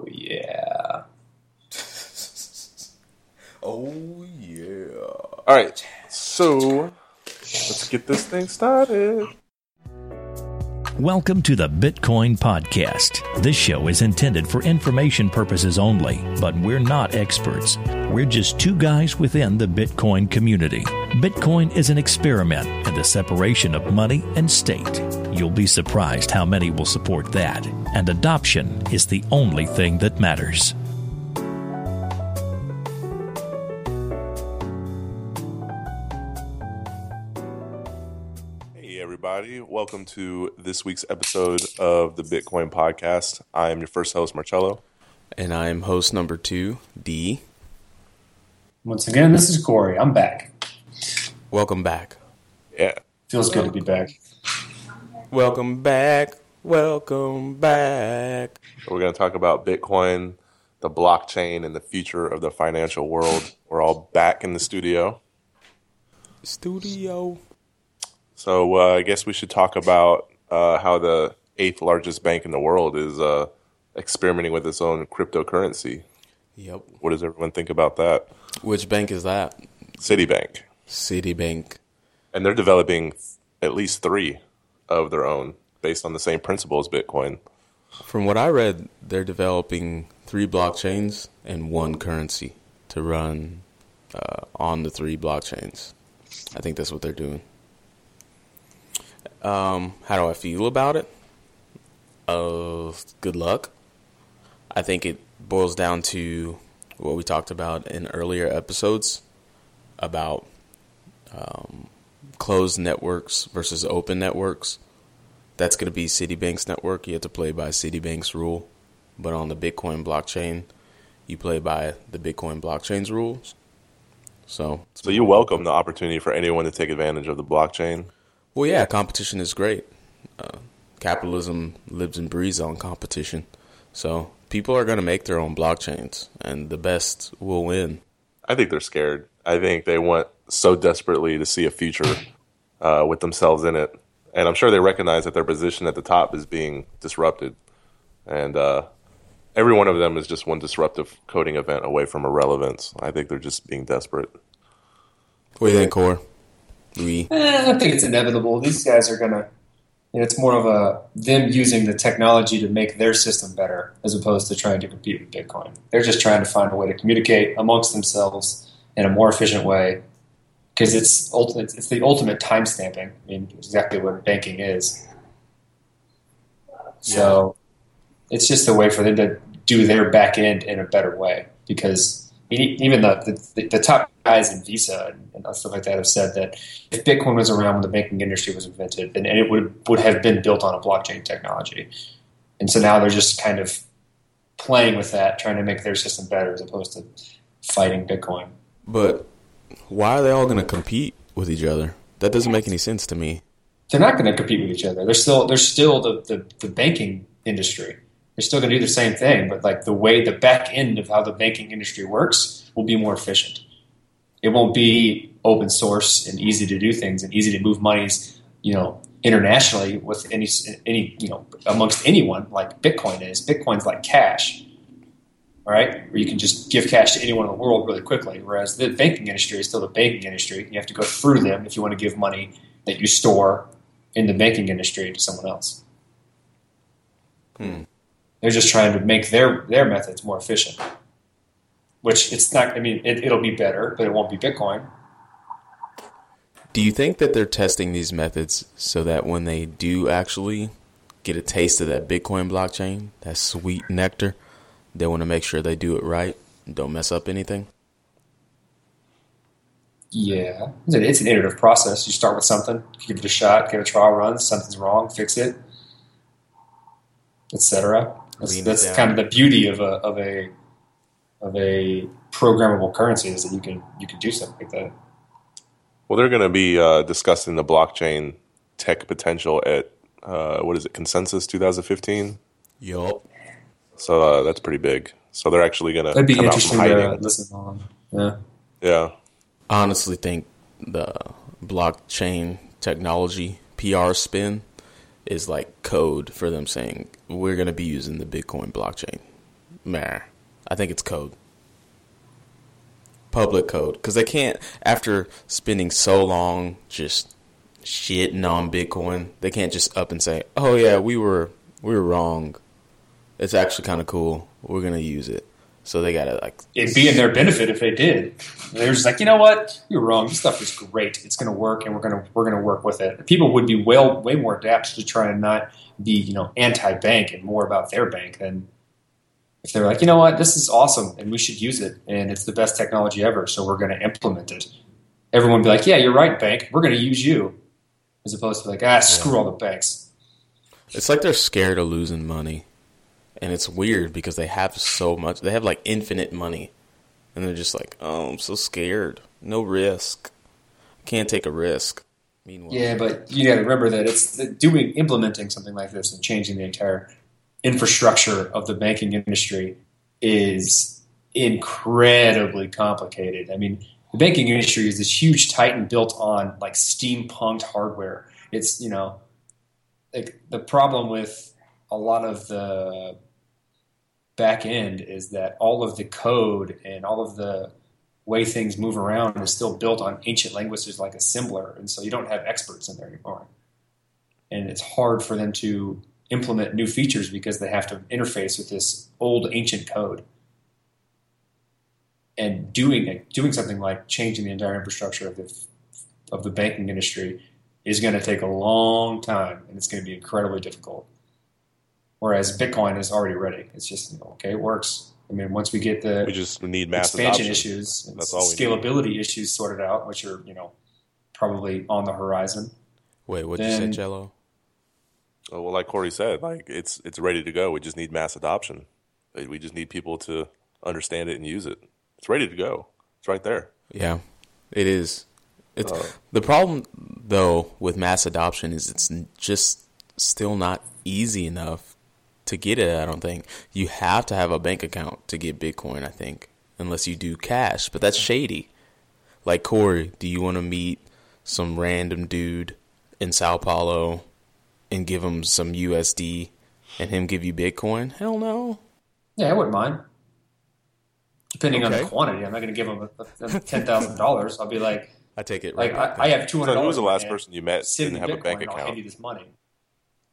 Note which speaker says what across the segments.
Speaker 1: Oh yeah.
Speaker 2: Oh yeah.
Speaker 3: All right, so let's get this thing started.
Speaker 4: Welcome to the Bitcoin Podcast. This show is intended for information purposes only, but we're not experts. We're just two guys within the Bitcoin community. Bitcoin is an experiment in the separation of money and state. You'll be surprised how many will support that. And adoption is the only thing that matters.
Speaker 3: Hey, everybody, welcome to this week's episode of the Bitcoin Podcast. I'm your first host, Marcello.
Speaker 2: And I'm host number two, D.
Speaker 1: Once again, this is Corey. I'm back.
Speaker 2: Welcome back.
Speaker 3: Yeah,
Speaker 1: Feels good to be back.
Speaker 2: Welcome back. Welcome back.
Speaker 3: we're going to talk about Bitcoin, the blockchain, and the future of the financial world. We're all back in the studio.
Speaker 2: Studio.
Speaker 3: So uh, I guess we should talk about uh, how the eighth largest bank in the world is uh, experimenting with its own cryptocurrency.
Speaker 2: Yep.
Speaker 3: What does everyone think about that?
Speaker 2: Which bank is that?
Speaker 3: Citibank.
Speaker 2: Citibank.
Speaker 3: And they're developing at least three of their own based on the same principle as Bitcoin.
Speaker 2: From what I read, they're developing three blockchains and one currency to run uh, on the three blockchains. I think that's what they're doing. Um, how do I feel about it? Uh, good luck. I think it boils down to what we talked about in earlier episodes about um, closed networks versus open networks. That's going to be Citibank's network. You have to play by Citibank's rule. But on the Bitcoin blockchain, you play by the Bitcoin blockchain's rules. So,
Speaker 3: So you welcome the opportunity for anyone to take advantage of the blockchain.
Speaker 2: well, yeah, competition is great. Uh, capitalism lives and breathes on competition. So, people are going to make their own blockchains, and the best will win.
Speaker 3: I think they're scared. I think they want so desperately to see a future uh, with themselves in it. And I'm sure they recognize that their position at the top is being disrupted. And uh, every one of them is just one disruptive coding event away from irrelevance. I think they're just being desperate.
Speaker 2: What do you think, Core? Louis?
Speaker 1: Eh, I think it's inevitable. These guys are gonna. You know, it's more of a them using the technology to make their system better, as opposed to trying to compete with Bitcoin. They're just trying to find a way to communicate amongst themselves in a more efficient way, because it's ultimate. It's the ultimate time stamping. I mean, exactly what banking is. So, it's just a way for them to do their back end in a better way because even the, the, the top guys in Visa and, and stuff like that have said that if Bitcoin was around when the banking industry was invented, then it would would have been built on a blockchain technology. And so now they're just kind of playing with that, trying to make their system better as opposed to fighting Bitcoin.
Speaker 2: But why are they all going to compete with each other? That doesn't make any sense to me.
Speaker 1: They're not going to compete with each other. They're still they're still the, the, the banking industry. They're still going to do the same thing, but like the way the back end of how the banking industry works will be more efficient. It won't be open source and easy to do things and easy to move monies, you know, internationally with any any you know amongst anyone like Bitcoin is. Bitcoin's like cash, all right, where you can just give cash to anyone in the world really quickly. Whereas the banking industry is still the banking industry. You have to go through them if you want to give money that you store in the banking industry to someone else.
Speaker 2: Hmm.
Speaker 1: They're just trying to make their their methods more efficient. Which it's not. I mean, it, it'll be better, but it won't be Bitcoin.
Speaker 2: Do you think that they're testing these methods so that when they do actually get a taste of that Bitcoin blockchain, that sweet nectar, they want to make sure they do it right don't mess up anything?
Speaker 1: Yeah, it's an, it's an iterative process. You start with something, give it a shot, give it a trial run. Something's wrong, fix it, etc. That's,
Speaker 2: Lean it
Speaker 1: that's kind of the beauty of a of a of a programmable currency is that you can you can do something like that.
Speaker 3: Well, they're going to be uh, discussing the blockchain tech potential at, uh, what is it, Consensus 2015?
Speaker 2: Yup.
Speaker 3: So uh, that's pretty big. So they're actually going to
Speaker 1: That'd be
Speaker 3: come out
Speaker 1: interesting
Speaker 3: from
Speaker 1: to
Speaker 3: hiding.
Speaker 1: listen on. Yeah.
Speaker 3: Yeah.
Speaker 2: I honestly think the blockchain technology PR spin is like code for them saying we're going to be using the Bitcoin blockchain. Nah, I think it's code. Public code. Because they can't, after spending so long just shitting on Bitcoin, they can't just up and say, oh yeah, we were, we were wrong. It's actually kind of cool. We're going to use it. So they gotta like
Speaker 1: it'd be in their benefit if they did. They're just like, you know what, you're wrong. This stuff is great. It's going to work, and we're going to we're to work with it. People would be well way more apt to try and not be you know anti bank and more about their bank than if they're like, you know what, this is awesome and we should use it and it's the best technology ever, so we're going to implement it. Everyone would be like, yeah, you're right, bank. We're going to use you, as opposed to like, ah, screw yeah. all the banks.
Speaker 2: It's like they're scared of losing money and it's weird because they have so much. They have like infinite money, and they're just like, "Oh, I'm so scared. No risk. Can't take a risk."
Speaker 1: Meanwhile, yeah, but you got to remember that it's doing implementing something like this and changing the entire infrastructure of the banking industry is incredibly complicated. I mean, the banking industry is this huge titan built on like steampunked hardware. It's you know, like the problem with a lot of the back end is that all of the code and all of the way things move around is still built on ancient languages like assembler, and so you don't have experts in there anymore. And it's hard for them to implement new features because they have to interface with this old ancient code. And doing doing something like changing the entire infrastructure of the of the banking industry is going to take a long time, and it's going to be incredibly difficult. Whereas Bitcoin is already ready. It's just you know, okay, it works. I mean, once we get the
Speaker 3: we just need mass
Speaker 1: expansion
Speaker 3: adoption.
Speaker 1: issues, That's all scalability need. issues sorted out, which are you know probably on the horizon.
Speaker 2: Wait, what did you say, Jello?
Speaker 3: Oh, well, like Corey said, like it's it's ready to go. We just need mass adoption. We just need people to understand it and use it. It's ready to go. It's right there.
Speaker 2: Yeah, it is. It's uh, the problem though with mass adoption is it's just still not easy enough to get it, I don't think. You have to have a bank account to get Bitcoin, I think, unless you do cash, but that's shady. Like Corey, do you want to meet some random dude in Sao Paulo and give him some USD and him give you Bitcoin? Hell no.
Speaker 1: Yeah, I wouldn't mind. Depending okay. on the quantity, I'm not going to give him ten thousand dollars. I'll be like,
Speaker 2: I take it.
Speaker 1: Right like I, I, have two hundred.
Speaker 3: So who was the last person you met didn't have Bitcoin, a bank account?
Speaker 1: I'll hand you this money.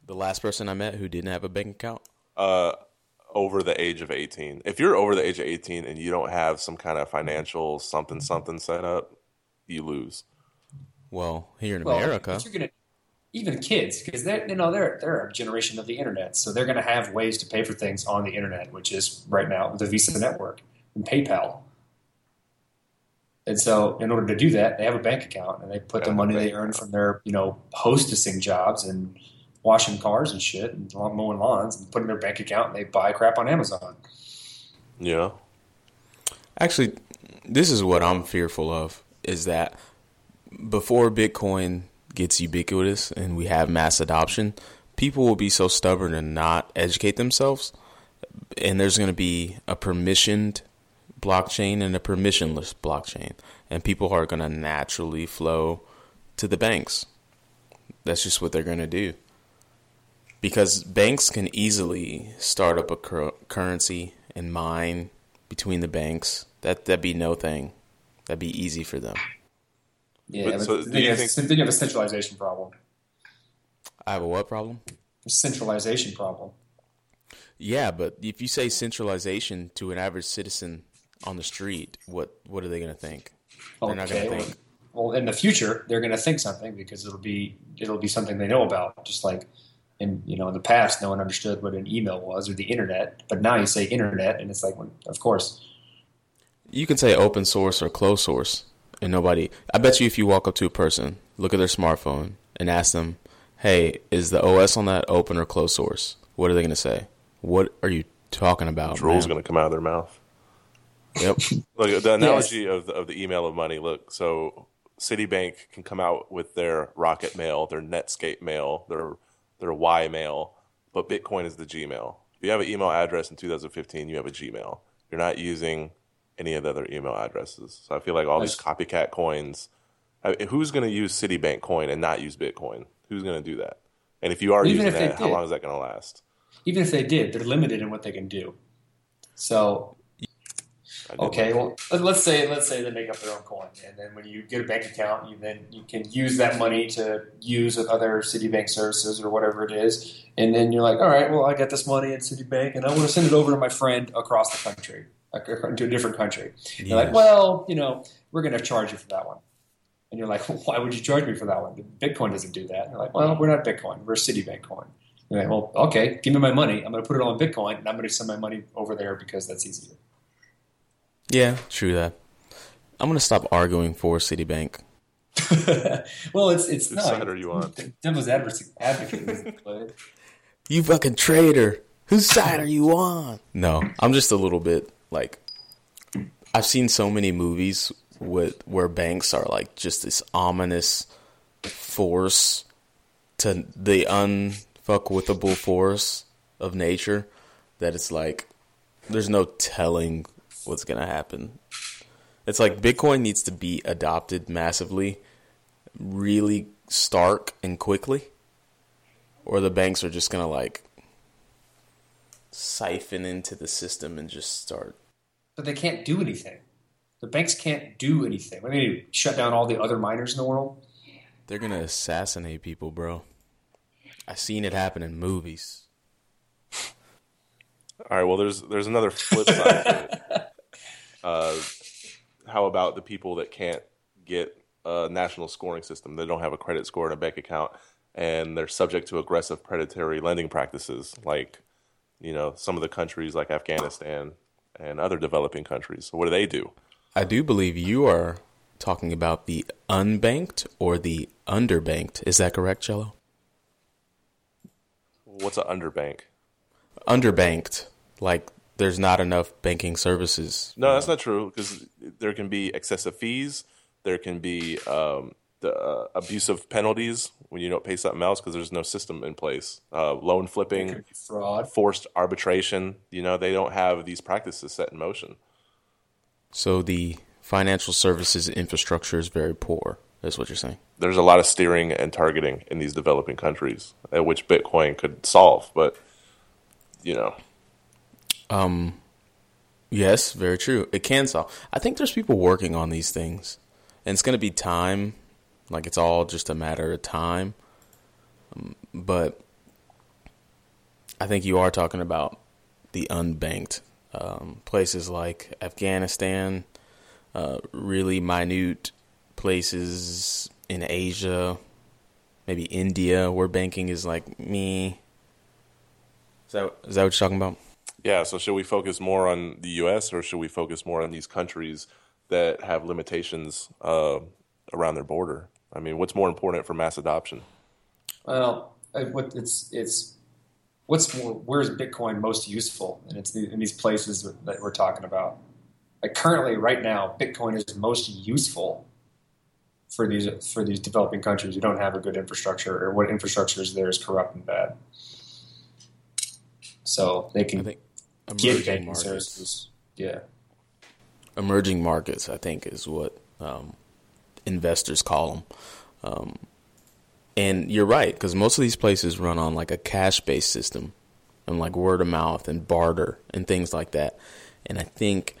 Speaker 2: The last person I met who didn't have a bank account?
Speaker 3: Uh, over the age of 18. If you're over the age of 18 and you don't have some kind of financial something something set up, you lose.
Speaker 2: Well, here in well, America,
Speaker 1: gonna, even kids, because they're you know they're they're a generation of the internet, so they're going to have ways to pay for things on the internet, which is right now the Visa network and PayPal. And so, in order to do that, they have a bank account and they put the money they earn from their you know hostessing jobs and washing cars and shit and mowing lawns and putting their bank account and they buy crap on Amazon.
Speaker 3: Yeah.
Speaker 2: Actually, this is what I'm fearful of is that before Bitcoin gets ubiquitous and we have mass adoption, people will be so stubborn and not educate themselves. And there's going to be a permissioned blockchain and a permissionless blockchain. And people are going to naturally flow to the banks. That's just what they're going to do because banks can easily start up a cur- currency and mine between the banks. That that'd be no thing. That'd be easy for them.
Speaker 1: Yeah, but, so then, you have, think- then you have a centralization problem.
Speaker 2: I have a what problem?
Speaker 1: A centralization problem.
Speaker 2: Yeah, but if you say centralization to an average citizen on the street, what what are they going to think?
Speaker 1: They're not going to think. Well, in the future, they're going to think something because it'll be it'll be something they know about. Just like in you know in the past no one understood what an email was or the internet but now you say internet and it's like well, of course.
Speaker 2: You can say open source or closed source and nobody i bet you if you walk up to a person look at their smartphone and ask them hey is the os on that open or closed source? What are they going to say? What are you talking about
Speaker 3: drool's going to come out of their mouth.
Speaker 2: Yep.
Speaker 3: Look the analogy yes. of, the, of the email of money look so citibank can come out with their rocket mail their netscape mail their their Y mail, but Bitcoin is the Gmail. If you have an email address in 2015, you have a Gmail. You're not using any of the other email addresses. So I feel like all these copycat coins. who's going to use Citibank coin and not use Bitcoin? Who's going to do that? And if you are even using that, how long is that going to last?
Speaker 1: Even if they did, they're limited in what they can do. So
Speaker 3: did
Speaker 1: Okay, well, let- let's say let's say they make up their own coin, and then when you get a bank account, you then you can use that money to use with other Citibank services or whatever it is, and then you're like, all right, well, I got this money at Citibank, and I want to send it over to my friend across the country, to a different country. You're like, well, you know, we're going to charge you for that one, and you're like, why would you charge me for that one? Bitcoin doesn't do that. And you're like, well, we're not Bitcoin, we're Citibank coin. You're like, well, okay, give me my money. I'm going to put it all in Bitcoin, and I'm going to send my money over there because that's easier.
Speaker 2: Yeah, true that. I'm gonna stop arguing for Citibank.
Speaker 1: well, it's it's
Speaker 3: Whose
Speaker 1: not.
Speaker 3: side are you on?
Speaker 1: Devil's advocate advocate.
Speaker 2: You fucking traitor. Whose side are you on? No, I'm just a little bit like I've seen so many movies with where banks are like just this ominous force to the unfuckwithable force of nature that it's like there's no telling what's gonna happen. It's like Bitcoin needs to be adopted massively, really stark and quickly, or the banks are just gonna like siphon into the system and just start.
Speaker 1: But they can't do anything. The banks can't do anything. I mean, shut down all the other miners in the world.
Speaker 2: They're gonna assassinate people, bro. I've seen it happen in movies.
Speaker 3: All right. Well, there's there's another flip side to it. Uh, how about the people that can't get a national scoring system? They don't have a credit score and a bank account, and they're subject to aggressive predatory lending practices, like you know some of the countries like Afghanistan and other developing countries. So what do they do?
Speaker 2: I do believe you are talking about the unbanked or the underbanked. Is that correct, Cello?
Speaker 3: What's an underbank?
Speaker 2: Underbanked, like there's not enough banking services.
Speaker 3: No, that's not true because there can be excessive fees. There can be um, the uh, abusive penalties when you don't pay something else because there's no system in place. Uh, loan flipping,
Speaker 1: fraud.
Speaker 3: forced arbitration. You know, they don't have these practices set in motion.
Speaker 2: So the financial services infrastructure is very poor. Is what you're saying?
Speaker 3: There's a lot of steering and targeting in these developing countries, which Bitcoin could solve. But you know,
Speaker 2: Um, yes, very true. It can solve. I think there's people working on these things, and it's going to be time. Like it's all just a matter of time. Um, but I think you are talking about the unbanked um, places like Afghanistan, uh, really minute places in Asia, maybe India, where banking is like me. Is that is that what you're talking about?
Speaker 3: Yeah. So should we focus more on the U.S. or should we focus more on these countries that have limitations uh, around their border? I mean, what's more important for mass adoption?
Speaker 1: Well, what it's it's what's more, where's Bitcoin most useful? And it's the, in these places that we're talking about. Like currently, right now, Bitcoin is most useful for these for these developing countries who don't have a good infrastructure or what infrastructure is there is corrupt and bad. So they
Speaker 2: I
Speaker 1: can
Speaker 2: think
Speaker 1: get
Speaker 2: emerging markets.
Speaker 1: services. Yeah.
Speaker 2: emerging markets, I think, is what um, investors call them. Um, and you're right, because most of these places run on like a cash based system and like word of mouth and barter and things like that. And I think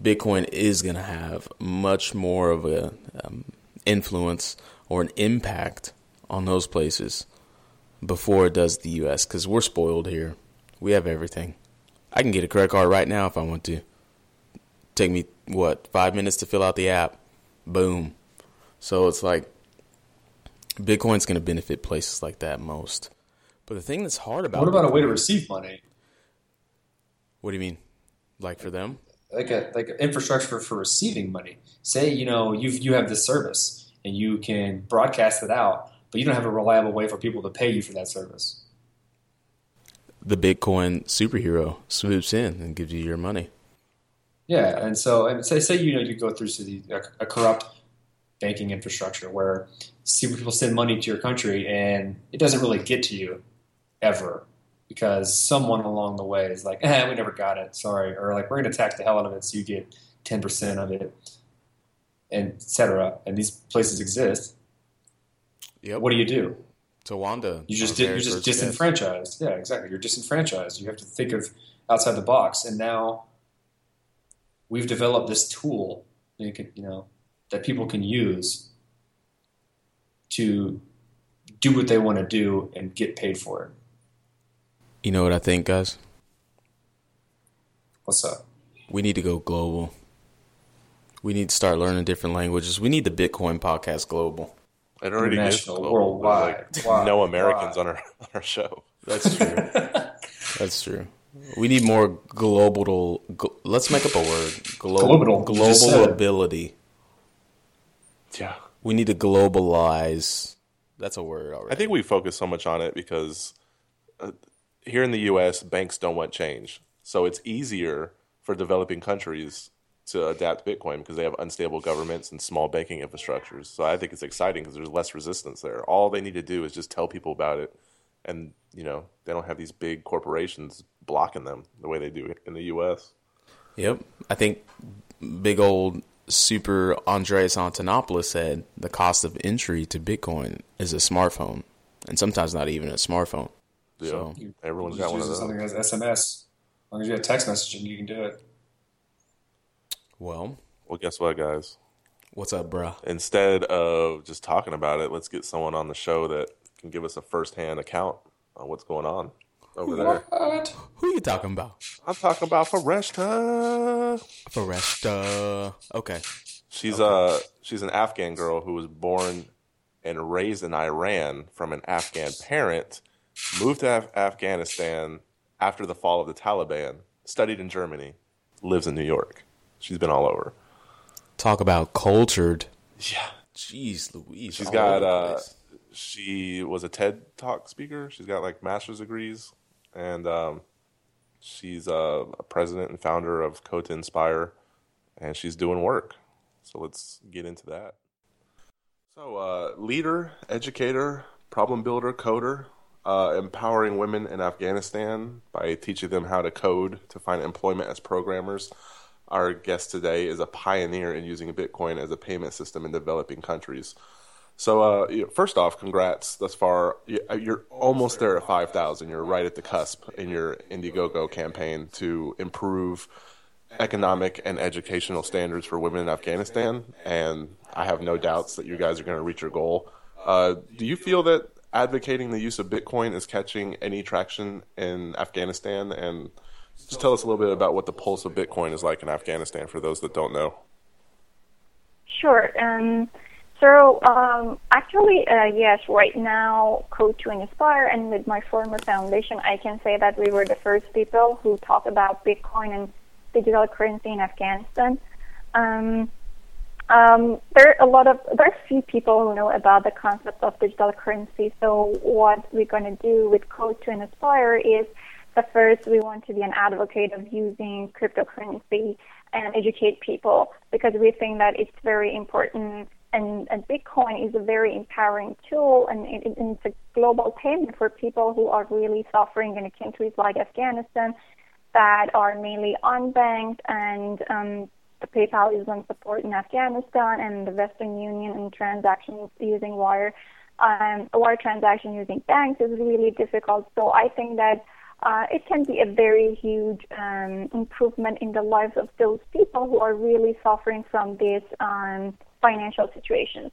Speaker 2: Bitcoin is going to have much more of an um, influence or an impact on those places before it does the U.S. Because we're spoiled here. We have everything. I can get a credit card right now if I want to take me what five minutes to fill out the app boom so it's like bitcoin's going to benefit places like that most but the thing that's hard about
Speaker 1: What about a way to receive money?
Speaker 2: what do you mean like for them
Speaker 1: like a like infrastructure for, for receiving money. Say you know you you have this service and you can broadcast it out, but you don't have a reliable way for people to pay you for that service.
Speaker 2: The bitcoin superhero swoops in and gives you your money
Speaker 1: Yeah, and so and say say you know you go through a, a corrupt banking infrastructure where see people send money to your country and it doesn't really get to you ever because someone along the way is like, eh, we never got it, sorry, or like we're going to tax the hell out of it so you get ten percent of it, and etc. And these places exist.
Speaker 2: yep
Speaker 1: What do you do?
Speaker 2: Tawanda
Speaker 1: You just did, you're just disenfranchised. Yeah, exactly. You're disenfranchised. You have to think of outside the box. And now we've developed this tool that you, can, you know that people can use to do what they want to do and get paid for it.
Speaker 2: You know what I think, guys?
Speaker 1: What's up?
Speaker 2: We need to go global. We need to start learning different languages. We need the Bitcoin podcast global.
Speaker 3: It already is
Speaker 1: International,
Speaker 3: global.
Speaker 1: worldwide,
Speaker 3: There's,
Speaker 1: wide,
Speaker 3: no Americans
Speaker 1: wide.
Speaker 3: on our on our show.
Speaker 2: That's true. That's true. We need more global. Gl- let's make up a word. Global.
Speaker 1: Global. You just said
Speaker 2: Global ability.
Speaker 3: Yeah,
Speaker 2: We need to globalize. That's a word already.
Speaker 3: I think we focus so much on it because uh, here in the U.S., banks don't want change, so it's easier for developing countries to adapt Bitcoin because they have unstable governments and small banking infrastructures. So I think it's exciting because there's less resistance there. All they need to do is just tell people about it, and you know they don't have these big corporations blocking them the way they do in the U.S.
Speaker 2: Yep. I think big old super Andreas Antonopoulos said the cost of entry to Bitcoin is a smartphone, and sometimes not even a smartphone.
Speaker 3: Yeah,
Speaker 2: So-
Speaker 3: everyone's
Speaker 1: Just
Speaker 3: got one of
Speaker 1: using
Speaker 3: those.
Speaker 1: something as SMS. As long as you have text messaging, you can do it.
Speaker 2: Well,
Speaker 3: Well, guess what, guys?
Speaker 2: what's up, bro?
Speaker 3: Instead of just talking about it, let's get someone on the show that can give us a firsthand account on what's going on over there.
Speaker 1: What?
Speaker 2: Who are you talking about?
Speaker 3: I'm talking about Fereshteh.
Speaker 2: Foresta. Okay.
Speaker 3: She's uh she's an Afghan girl who was born and raised in Iran from an Afghan parent, moved to Af- Afghanistan after the fall of the Taliban, studied in Germany, lives in New York. She's been all over.
Speaker 2: Talk about cultured.
Speaker 3: Yeah.
Speaker 2: Jeez Louise.
Speaker 3: She's
Speaker 2: all
Speaker 3: got uh
Speaker 2: place.
Speaker 3: she was a TED Talk speaker. She's got like master's degrees and um she's uh, a president and founder of Code to Inspire and she's doing work. So let's get into that. So, uh, leader, educator, problem builder, coder, uh, empowering women in Afghanistan by teaching them how to code to find employment as programmers. Our guest today is a pioneer in using Bitcoin as a payment system in developing countries. So, uh, first off, congrats thus far. Uh, You're almost there at 5,000. You're right at the cusp in your Indiegogo campaign to improve economic and educational standards for women in Afghanistan. And I have no doubts that you guys are going to reach your goal. Uh, do you feel that advocating the use of Bitcoin is catching any traction in Afghanistan? And just tell us a little bit about what the pulse of Bitcoin is like in Afghanistan for those that don't know.
Speaker 5: Sure. Um, so um, actually, uh, yes, right now, Code to Inspire and with my former foundation, I can say that we were the first people who talked about Bitcoin and digital currency in Afghanistan. Um, um, there are a lot of there are few people who know about the concept of digital currency. So what we're going to do with Code to Inspire is the first we want to be an advocate of using cryptocurrency and educate people because we think that it's very important and, and Bitcoin is a very empowering tool and it, it- it's a global payment for people who are really suffering in countries like Afghanistan that are mainly unbanked and um, the PayPal is on support in Afghanistan and the Western Union and transactions using wire um, wire transaction using banks is really difficult. So I think that uh, it can be a very huge um, improvement in the lives of those people who are really suffering from these um, financial situations.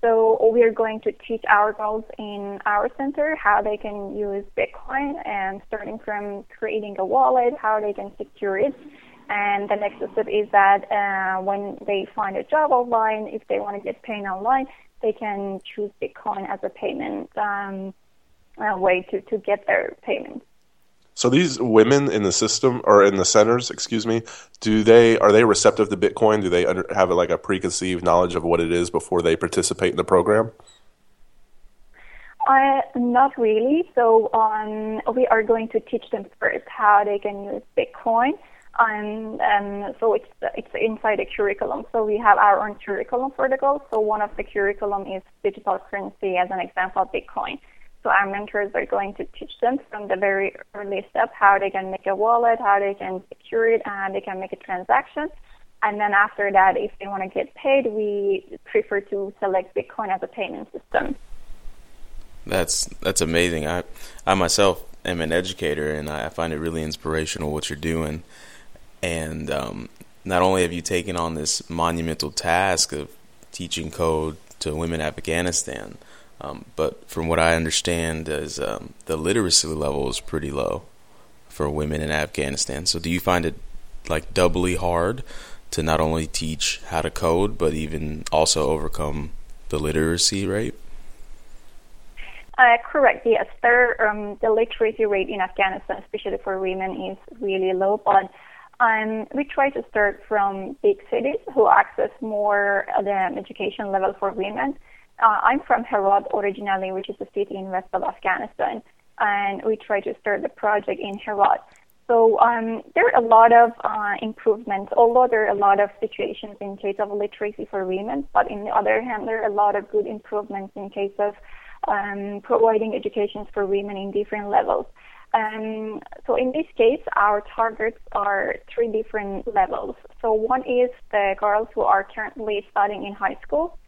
Speaker 5: So we are going to teach our girls in our center how they can use Bitcoin and starting from creating a wallet, how they can secure it. And the next step is that uh, when they find a job online, if they want to get paid online, they can choose Bitcoin as a payment um, way to, to get their payment.
Speaker 3: So these women in the system or in the centers, excuse me, do they are they receptive to Bitcoin? Do they under, have like a preconceived knowledge of what it is before they participate in the program?
Speaker 5: Uh, not really. So um, we are going to teach them first how they can use Bitcoin. Um, um, so it's it's inside the curriculum. So we have our own curriculum for the girls. So one of the curriculum is digital currency as an example Bitcoin. So our mentors are going to teach them from the very early step how they can make a wallet, how they can secure it, and they can make a transaction. And then after that, if they want to get paid, we prefer to select Bitcoin as a payment system.
Speaker 2: That's that's amazing. I I myself am an educator, and I find it really inspirational what you're doing. And um, not only have you taken on this monumental task of teaching code to women in Afghanistan, um, but from what I understand, is um, the literacy level is pretty low for women in Afghanistan. So, do you find it like doubly hard to not only teach how to code, but even also overcome the literacy rate?
Speaker 5: Uh, correct. Yes, there, um, the literacy rate in Afghanistan, especially for women, is really low. But um, we try to start from big cities who access more the education level for women. Uh, I'm from Herat originally, which is a city in west of Afghanistan, and we try to start the project in Herat. So um, there are a lot of uh, improvements, although there are a lot of situations in case of literacy for women, but in the other hand, there are a lot of good improvements in case of um, providing educations for women in different levels. Um, so in this case, our targets are three different levels. So one is the girls who are currently studying in high school,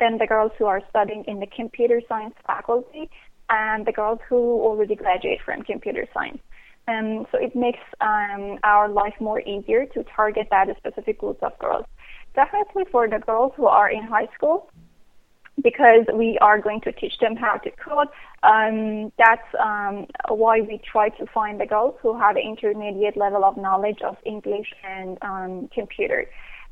Speaker 5: then the girls who are studying in the computer science faculty, and the girls who already graduate from computer science. Um, so it makes um, our life more easier to target that specific group of girls. Definitely for the girls who are in high school, because we are going to teach them how to code. Um, that's um, why we try to find the girls who have intermediate level of knowledge of English and um, computer.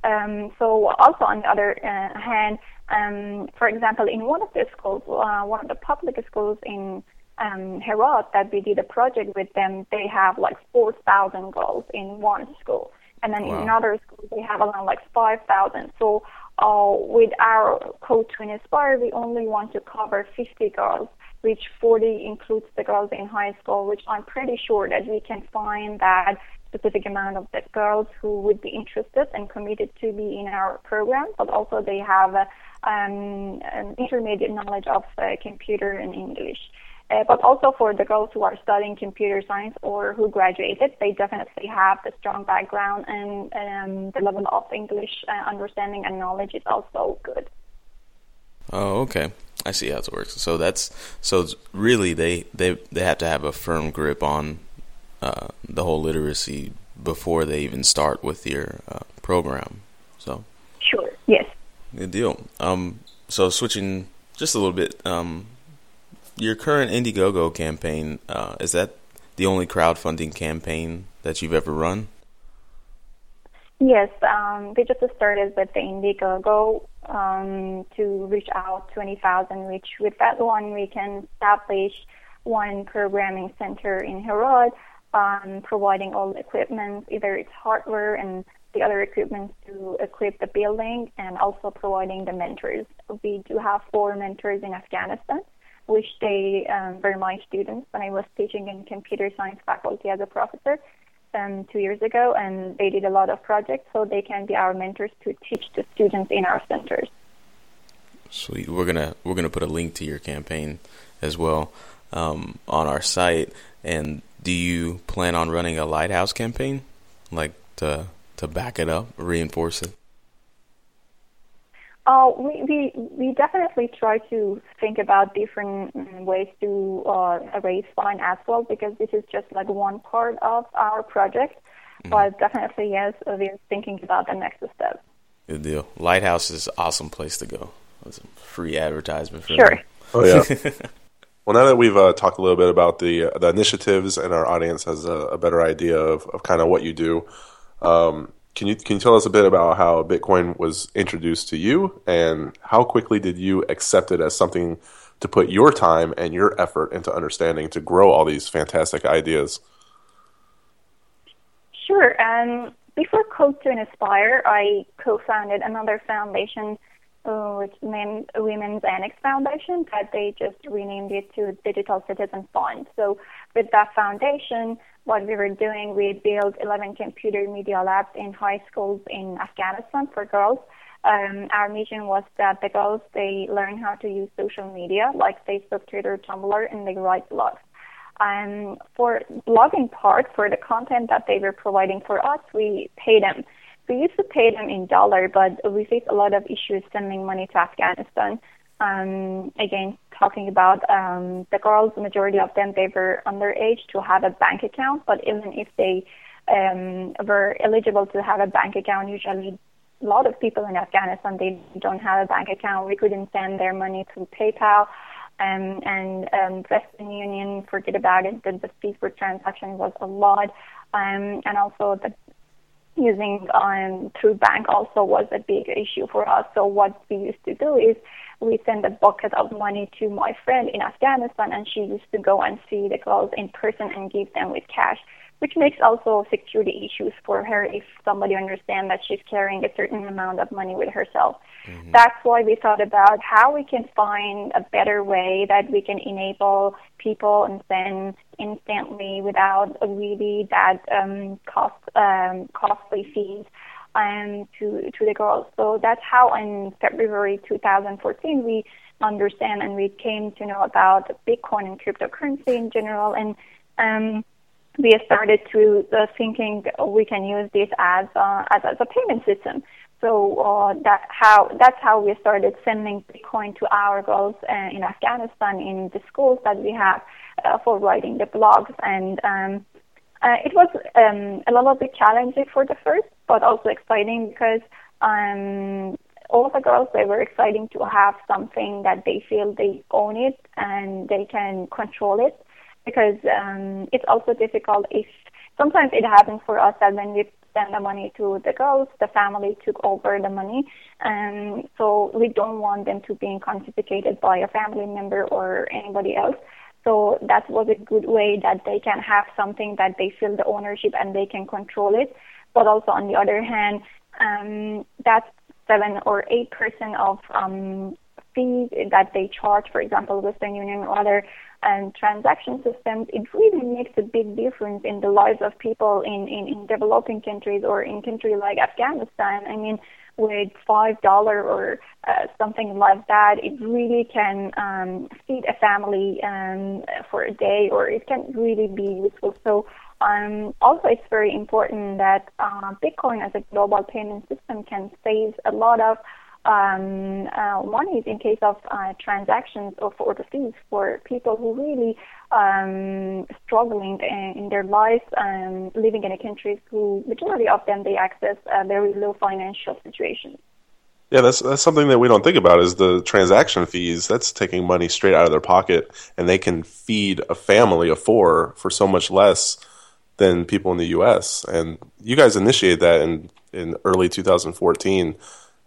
Speaker 5: Um, so also on the other uh, hand, um, for example, in one of the schools, uh, one of the public schools in um, Herat that we did a project with them, they have like 4,000 girls in one school. And then wow. in another school, they have around like 5,000. So uh, with our code to inspire, we only want to cover 50 girls, which 40 includes the girls in high school, which I'm pretty sure that we can find that specific amount of the girls who would be interested and committed to be in our program, but also they have um, an intermediate knowledge of uh, computer and English. Uh, but also for the girls who are studying computer science or who graduated, they definitely have the strong background and um, the level of English uh, understanding and knowledge is also good.
Speaker 2: Oh, okay. I see how it works. So that's so really they they they have to have a firm grip on uh, the whole literacy before they even start with your uh, program. So
Speaker 5: sure, yes,
Speaker 2: good deal. Um, so switching just a little bit, um, your current Indiegogo campaign uh, is that the only crowdfunding campaign that you've ever run?
Speaker 5: Yes, um, we just started with the Indiegogo um, to reach out 20,000, which with that one we can establish one programming center in Herat, um, providing all the equipment, either it's hardware and the other equipment to equip the building, and also providing the mentors. We do have four mentors in Afghanistan which they um, were my students when I was teaching in computer science faculty as a professor um, two years ago, and they did a lot of projects, so they can be our mentors to teach the students in our centers.
Speaker 2: Sweet. We're gonna we're gonna put a link to your campaign as well um, on our site. And do you plan on running a lighthouse campaign, like to to back it up, reinforce it?
Speaker 5: Oh, we, we, we definitely try to think about different mm, ways to uh, raise fund as well because this is just like one part of our project. Mm-hmm. But definitely, yes, we're thinking about the next step.
Speaker 2: Good deal. Lighthouse is an awesome place to go. That's a free advertisement for
Speaker 5: sure.
Speaker 2: Them.
Speaker 3: Oh yeah. well, now that we've uh, talked a little bit about the the initiatives and our audience has a, a better idea of, of kind of what you do, um, can you can you tell us a bit about how Bitcoin was introduced to you, and how quickly did you accept it as something to put your time and your effort into understanding to grow all these fantastic ideas?
Speaker 5: Sure. Um, before Code to Inspire, I co-founded another foundation uh, which named Women's Annex Foundation, but they just renamed it to Digital Citizen Fund. So with that foundation, what we were doing, we built 11 computer media labs in high schools in Afghanistan for girls. Um, our mission was that the girls they learn how to use social media like Facebook, Twitter, Tumblr, and they write blogs. Um, for blogging part, for the content that they were providing for us, we pay them. We used to pay them in dollar, but we faced a lot of issues sending money to Afghanistan. Um, again, talking about um, the girls, majority of them, they were underage to have a bank account, but even if they um, were eligible to have a bank account. Usually, a lot of people in Afghanistan they don't have a bank account. We couldn't send their money through PayPal. Um, and um, Western Union, forget about it. The, the fee for transaction was a lot, um, and also the using um, through bank also was a big issue for us. So what we used to do is we send a bucket of money to my friend in Afghanistan, and she used to go and see the girls in person and give them with cash which makes also security issues for her if somebody understands that she's carrying a certain amount of money with herself. Mm-hmm. That's why we thought about how we can find a better way that we can enable people and send instantly without really that um, cost um, costly fees um, to to the girls. So that's how in February 2014 we understand and we came to know about Bitcoin and cryptocurrency in general and um, we started to uh, thinking we can use this as, uh, as, as a payment system. So uh, that how that's how we started sending Bitcoin to our girls uh, in Afghanistan in the schools that we have uh, for writing the blogs, and um, uh, it was um, a little bit challenging for the first, but also exciting because um, all the girls they were exciting to have something that they feel they own it and they can control it because um, it's also difficult if sometimes it happens for us that when we send the money to the girls, the family took over the money, and so we don't want them to be confiscated by a family member or anybody else. So that was a good way that they can have something that they feel the ownership and they can control it. But also on the other hand, um, that's seven or eight percent of um, fees that they charge, for example, Western Union or other and transaction systems, it really makes a big difference in the lives of people in, in, in developing countries or in countries like Afghanistan. I mean, with five dollar or uh, something like that, it really can um, feed a family um, for a day, or it can really be useful. So um, also, it's very important that uh, Bitcoin as a global payment system can save a lot of um, uh, is in case of uh, transactions or for the fees for people who really um, struggling in, their lives, um, living in a country who majority of them they access a very low financial situation.
Speaker 3: Yeah, that's that's something that we don't think about is the transaction fees. That's taking money straight out of their pocket, and they can feed a family of four for so much less than people in the U.S. And you guys initiated that in in early 2014.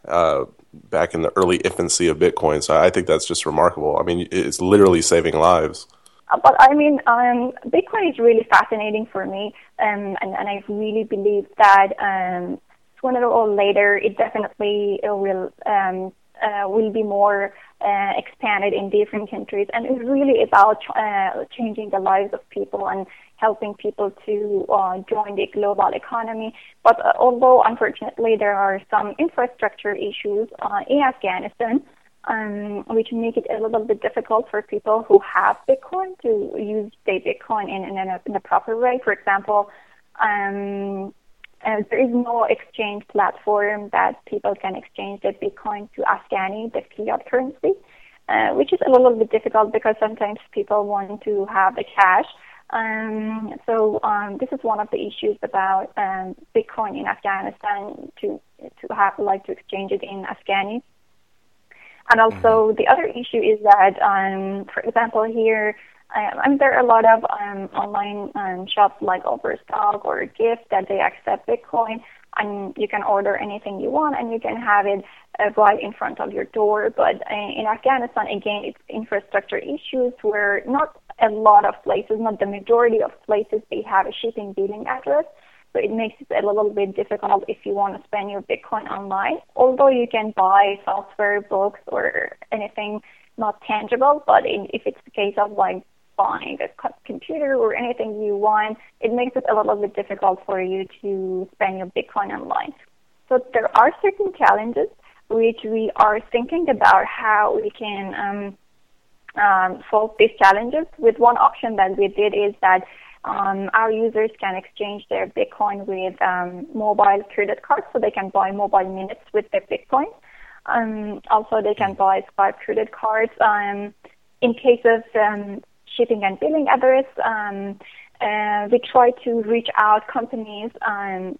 Speaker 3: Uh, back in the early infancy of Bitcoin. So I think that's just remarkable. I mean, it's literally saving lives.
Speaker 5: Uh, but I mean, um, Bitcoin is really fascinating for me, um, and, and I really believe that um, sooner or later it definitely it will um, uh, will be more uh, expanded in different countries, and it's really about uh, changing the lives of people and helping people to uh, join the global economy. But uh, although unfortunately there are some infrastructure issues uh, in Afghanistan, um, which make it a little bit difficult for people who have Bitcoin to use their Bitcoin in, in, a, in proper way. For example, um, uh, there is no exchange platform that people can exchange their Bitcoin to Afghani, the fiat currency, uh, which is a little bit difficult because sometimes people want to have the cash. Um, so um, this is one of the issues about um, Bitcoin in Afghanistan to to have like to exchange it in Afghani. And also mm-hmm. the other issue is that, um, for example, here I mean, there are a lot of um, online um, shops like Overstock or Gyft that they accept Bitcoin, and you can order anything you want, and you can have it uh, right in front of your door. But uh, in Afghanistan, again, it's infrastructure issues where not a lot of places, not the majority of places, they have a shipping billing address. So it makes it a little bit difficult if you want to spend your Bitcoin online. Although you can buy software, books, or anything not tangible, but in, if it's the case of like buying a computer or anything you want, it makes it a little bit difficult for you to spend your Bitcoin online. So there are certain challenges which we are thinking about how we can um, um, solve these challenges. With one option that we did is that um, our users can exchange their Bitcoin with um, mobile credit cards, so they can buy mobile minutes with their Bitcoin. Um, also, they can buy Skype credit cards. Um, in case of um, shipping and billing address. Uh, we try to reach out companies,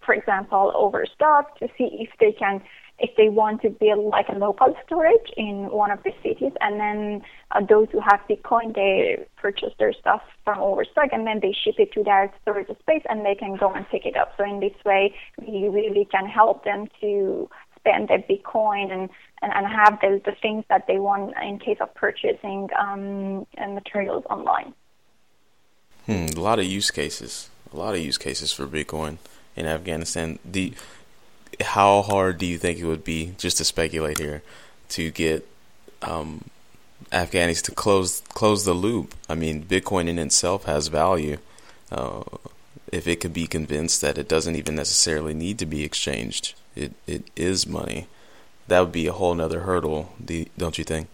Speaker 5: for example, Overstock, to see if they can if they want to build like a local storage in one of the cities, and then uh, those who have Bitcoin, they purchase their stuff from Overstock, and then they ship it to their storage space, and they can go and pick it up. So in this way, we really can help them to spend their Bitcoin and, and, and have the, the things that they want in case of purchasing um, materials online.
Speaker 2: Hmm, a lot of use cases. A lot of use cases for Bitcoin in Afghanistan. The how hard do you think it would be, just to speculate here, to get um, Afghanis to close close the loop? I mean, Bitcoin in itself has value. Uh, if it could be convinced that it doesn't even necessarily need to be exchanged, it it is money. That would be a whole other hurdle, don't you think?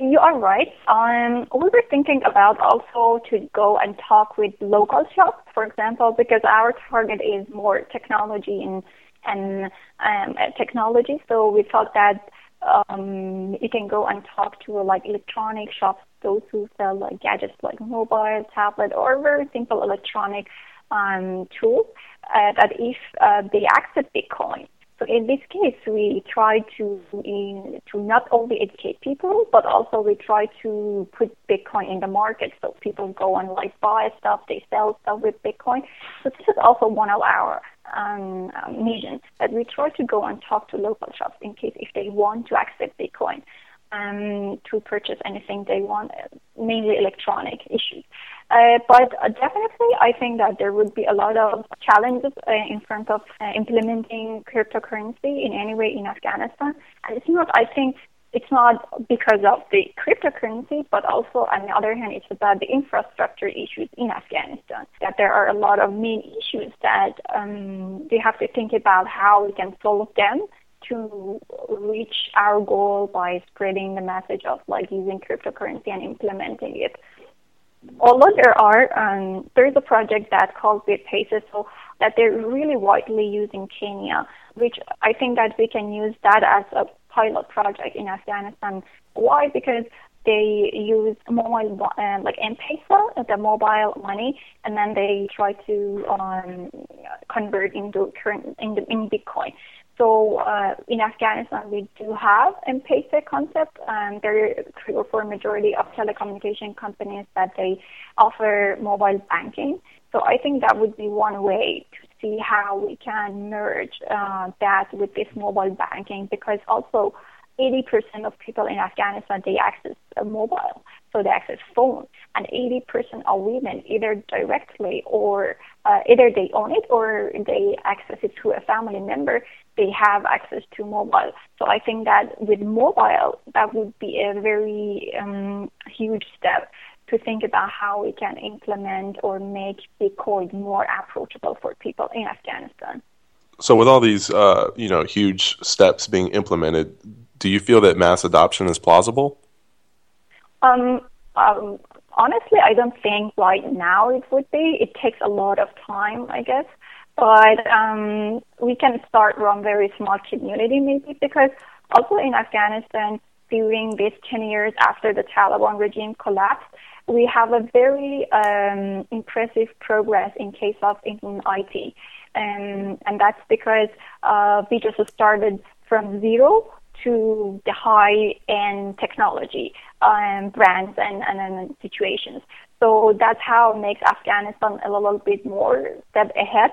Speaker 5: You are right. Um, we were thinking about also to go and talk with local shops, for example, because our target is more technology and and um, technology. So we thought that um, you can go and talk to like electronic shops, those who sell like gadgets like mobile, tablet, or very simple electronic um, tools. Uh, that if uh, they accept Bitcoin, so in this case, we try to in, to not only educate people, but also we try to put Bitcoin in the market. So people go and like buy stuff, they sell stuff with Bitcoin. So this is also one of our um, missions that we try to go and talk to local shops in case if they want to accept Bitcoin um, to purchase anything they want, mainly electronic issues. Uh, but uh, definitely, I think that there would be a lot of challenges uh, in front of uh, implementing cryptocurrency in any way in Afghanistan. And it's not, I think, it's not because of the cryptocurrency, but also on the other hand, it's about the infrastructure issues in Afghanistan. That there are a lot of main issues that um, we have to think about how we can solve them to reach our goal by spreading the message of like using cryptocurrency and implementing it although there are, um, there is a project that calls BitPesa, so that they're really widely used in Kenya, which I think that we can use that as a pilot project in Afghanistan. Why? Because they use mobile, uh, like M-Pesa, the mobile money, and then they try to um, convert into current in, the, in Bitcoin. So uh, in Afghanistan, we do have M-Pesa concept. Um, there are three or four majority of telecommunication companies that they offer mobile banking. So I think that would be one way to see how we can merge uh, that with this mobile banking because also 80% of people in Afghanistan, they access a mobile, so they access phone, and 80% of women either directly or uh, either they own it or they access it through a family member, they have access to mobile. So I think that with mobile, that would be a very um, huge step to think about how we can implement or make the Bitcoin more approachable for people in Afghanistan.
Speaker 3: So, with all these, uh, you know, huge steps being implemented, do you feel that mass adoption is plausible?
Speaker 5: Um, um, honestly, I don't think right now it would be. It takes a lot of time, I guess. But um, we can start from very small community maybe because also in Afghanistan during these 10 years after the Taliban regime collapsed, we have a very um, impressive progress in case of in IT. And, and that's because uh, we just started from zero to the high-end technology um, brands and, and, and situations. So that's how it makes Afghanistan a little bit more step ahead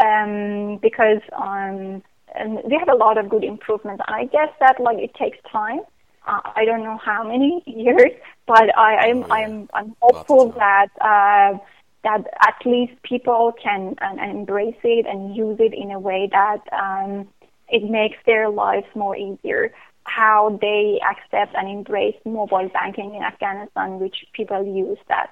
Speaker 5: um, because um, and we have a lot of good improvements. And I guess that like it takes time. Uh, I don't know how many years, but I, I'm yeah. I'm I'm hopeful that uh, that at least people can uh, embrace it and use it in a way that um, it makes their lives more easier. How they accept and embrace mobile banking in Afghanistan, which people use that.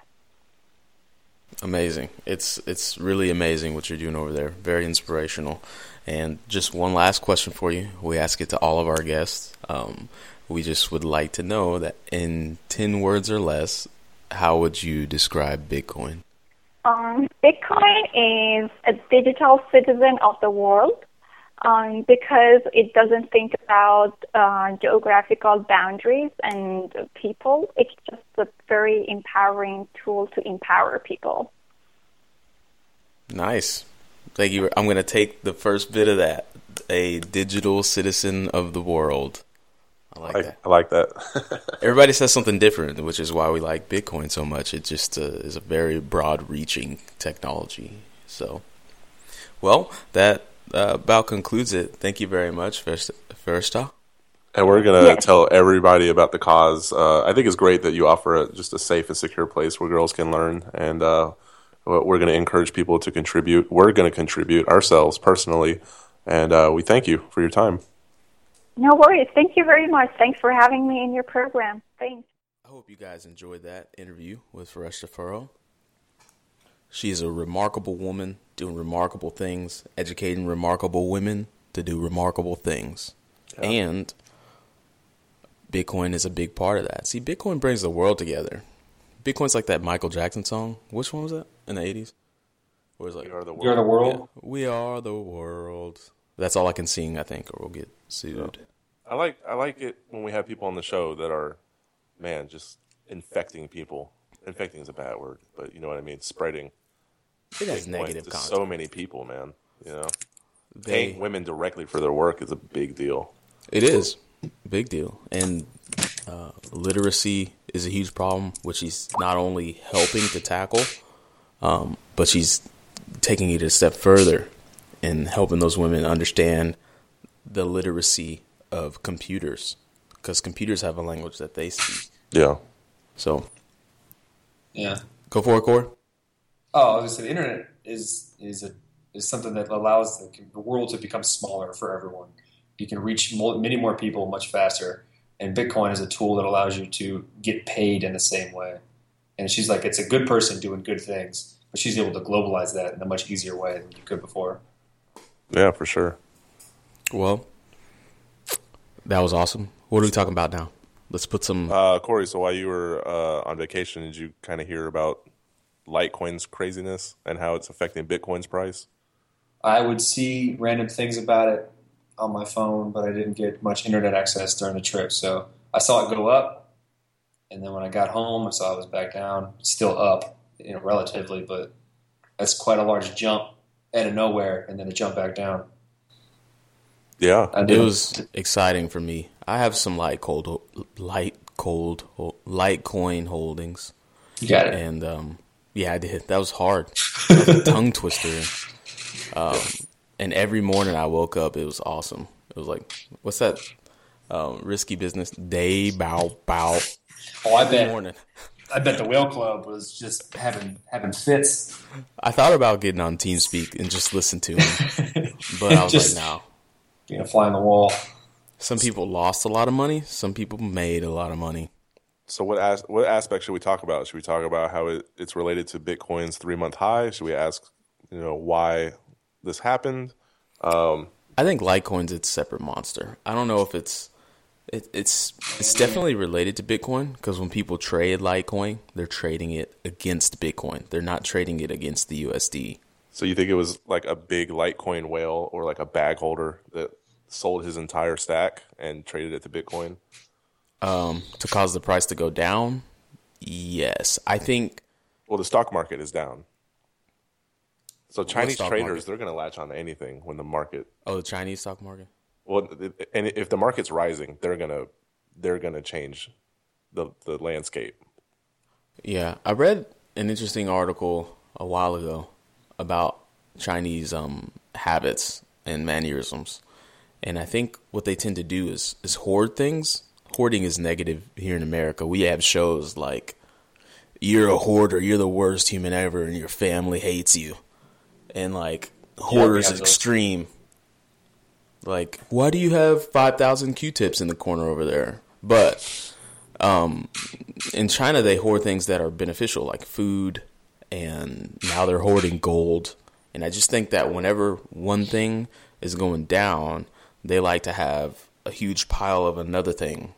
Speaker 2: Amazing. It's it's really amazing what you're doing over there. Very inspirational. And just one last question for you. We ask it to all of our guests. Um, we just would like to know that in ten words or less, how would you describe Bitcoin?
Speaker 5: Um, Bitcoin is a digital citizen of the world um, because it doesn't think about uh, geographical boundaries and people. It's just a very empowering tool to empower people.
Speaker 2: Nice. Thank you. I'm going to take the first bit of that. A digital citizen of the world. I like
Speaker 3: I,
Speaker 2: that.
Speaker 3: I like that.
Speaker 2: Everybody says something different, which is why we like Bitcoin so much. It just uh, is a very broad-reaching technology. So, well, that uh, about concludes it. Thank you very much, First, Firsta.
Speaker 3: And we're gonna
Speaker 5: Yes.
Speaker 3: tell everybody about the cause. Uh, I think it's great that you offer a, just a safe and secure place where girls can learn, and uh, we're gonna encourage people to contribute. We're gonna contribute ourselves personally, and uh, we thank you for your time.
Speaker 5: No worries. Thank you very much. Thanks for having me in your program. Thanks.
Speaker 2: I hope you guys enjoyed that interview with Fereshteh Forough. She is a remarkable woman doing remarkable things, educating remarkable women to do remarkable things. And Bitcoin is a big part of that. See, Bitcoin brings the world together. Bitcoin's like that Michael Jackson song. Which one was that? In the 80s? Where it's like,
Speaker 3: We are the
Speaker 1: You're the world.
Speaker 2: Yeah, we are the world. That's all I can sing, I think, or we'll get sued.
Speaker 3: I like I like it when we have people on the show that are, man, just infecting people. Infecting is a bad word, but you know what I mean. Spreading
Speaker 2: It has negative
Speaker 3: to
Speaker 2: content.
Speaker 3: so many people, man. You know,
Speaker 2: They-
Speaker 3: paying women directly for their work is a big deal.
Speaker 2: It is big deal, and uh, literacy is a huge problem, which she's not only helping to tackle, um, but she's taking it a step further and helping those women understand the literacy of computers, because computers have a language that they speak.
Speaker 3: Yeah,
Speaker 2: So
Speaker 1: Yeah.
Speaker 2: go for it, Core.
Speaker 1: Oh, I was gonna say the internet is is a is something that allows the, the world to become smaller for everyone. You can reach more, many more people much faster, and Bitcoin is a tool that allows you to get paid in the same way. And she's like, it's a good person doing good things, but she's able to globalize that in a much easier way than you could before.
Speaker 3: yeah, for sure.
Speaker 2: Well, that was awesome. What are we talking about now? Let's put some.
Speaker 3: Uh, Corey, so while you were uh, on vacation, did you kind of hear about Litecoin's craziness and how it's affecting Bitcoin's price?
Speaker 1: I would see random things about it on my phone, but I didn't get much internet access during the trip. So I saw it go up, and then when I got home, I saw it was back down, still up, you know, relatively, but that's quite a large jump out of nowhere, and then a jump back down.
Speaker 3: Yeah,
Speaker 1: I
Speaker 2: It was exciting for me. I have some light cold, light cold, light coin holdings,
Speaker 1: you got it.
Speaker 2: and um, yeah, I did. That was hard. That was a tongue twister. Um, and every morning I woke up, it was awesome. It was like, what's that? Um, risky business day bow bow.
Speaker 1: Oh, I
Speaker 2: Every
Speaker 1: bet.
Speaker 2: morning.
Speaker 1: I bet the whale club was just having having fits.
Speaker 2: I thought about getting on TeamSpeak and just listen to him, but I was
Speaker 1: Just-
Speaker 2: like, no.
Speaker 1: Being a fly on the wall.
Speaker 2: Some people lost a lot of money. Some people made a lot of money.
Speaker 3: So what as, what aspect should we talk about? Should we talk about how it, it's related to Bitcoin's three month high? Should we ask, you know, why this happened?
Speaker 2: Um, I think Litecoin's its separate monster. I don't know if it's it, it's it's definitely related to Bitcoin because when people trade Litecoin, they're trading it against Bitcoin. They're not trading it against the USD.
Speaker 3: So you think it was like a big Litecoin whale or like a bag holder that sold his entire stack and traded it to Bitcoin?
Speaker 2: Um, to cause the price to go down. Yes, I think
Speaker 3: Well, the stock market is down. So Chinese traders,
Speaker 2: market?
Speaker 3: they're going to latch on to anything when the market.
Speaker 2: oh the Chinese stock market.
Speaker 3: Well, and if the market's rising, they're gonna they're gonna change the the landscape.
Speaker 2: Yeah, I read an interesting article a while ago about Chinese um, habits and mannerisms, and I think what they tend to do is is hoard things. Hoarding is negative here in America. We have shows like "You're a hoarder, you're the worst human ever, and your family hates you," and like hoarders
Speaker 1: those.
Speaker 2: extreme. Like, why do you have five thousand Q-tips in the corner over there? But um, in China, they hoard things that are beneficial, like food, and now they're hoarding gold. And I just think that whenever one thing is going down, they like to have a huge pile of another thing.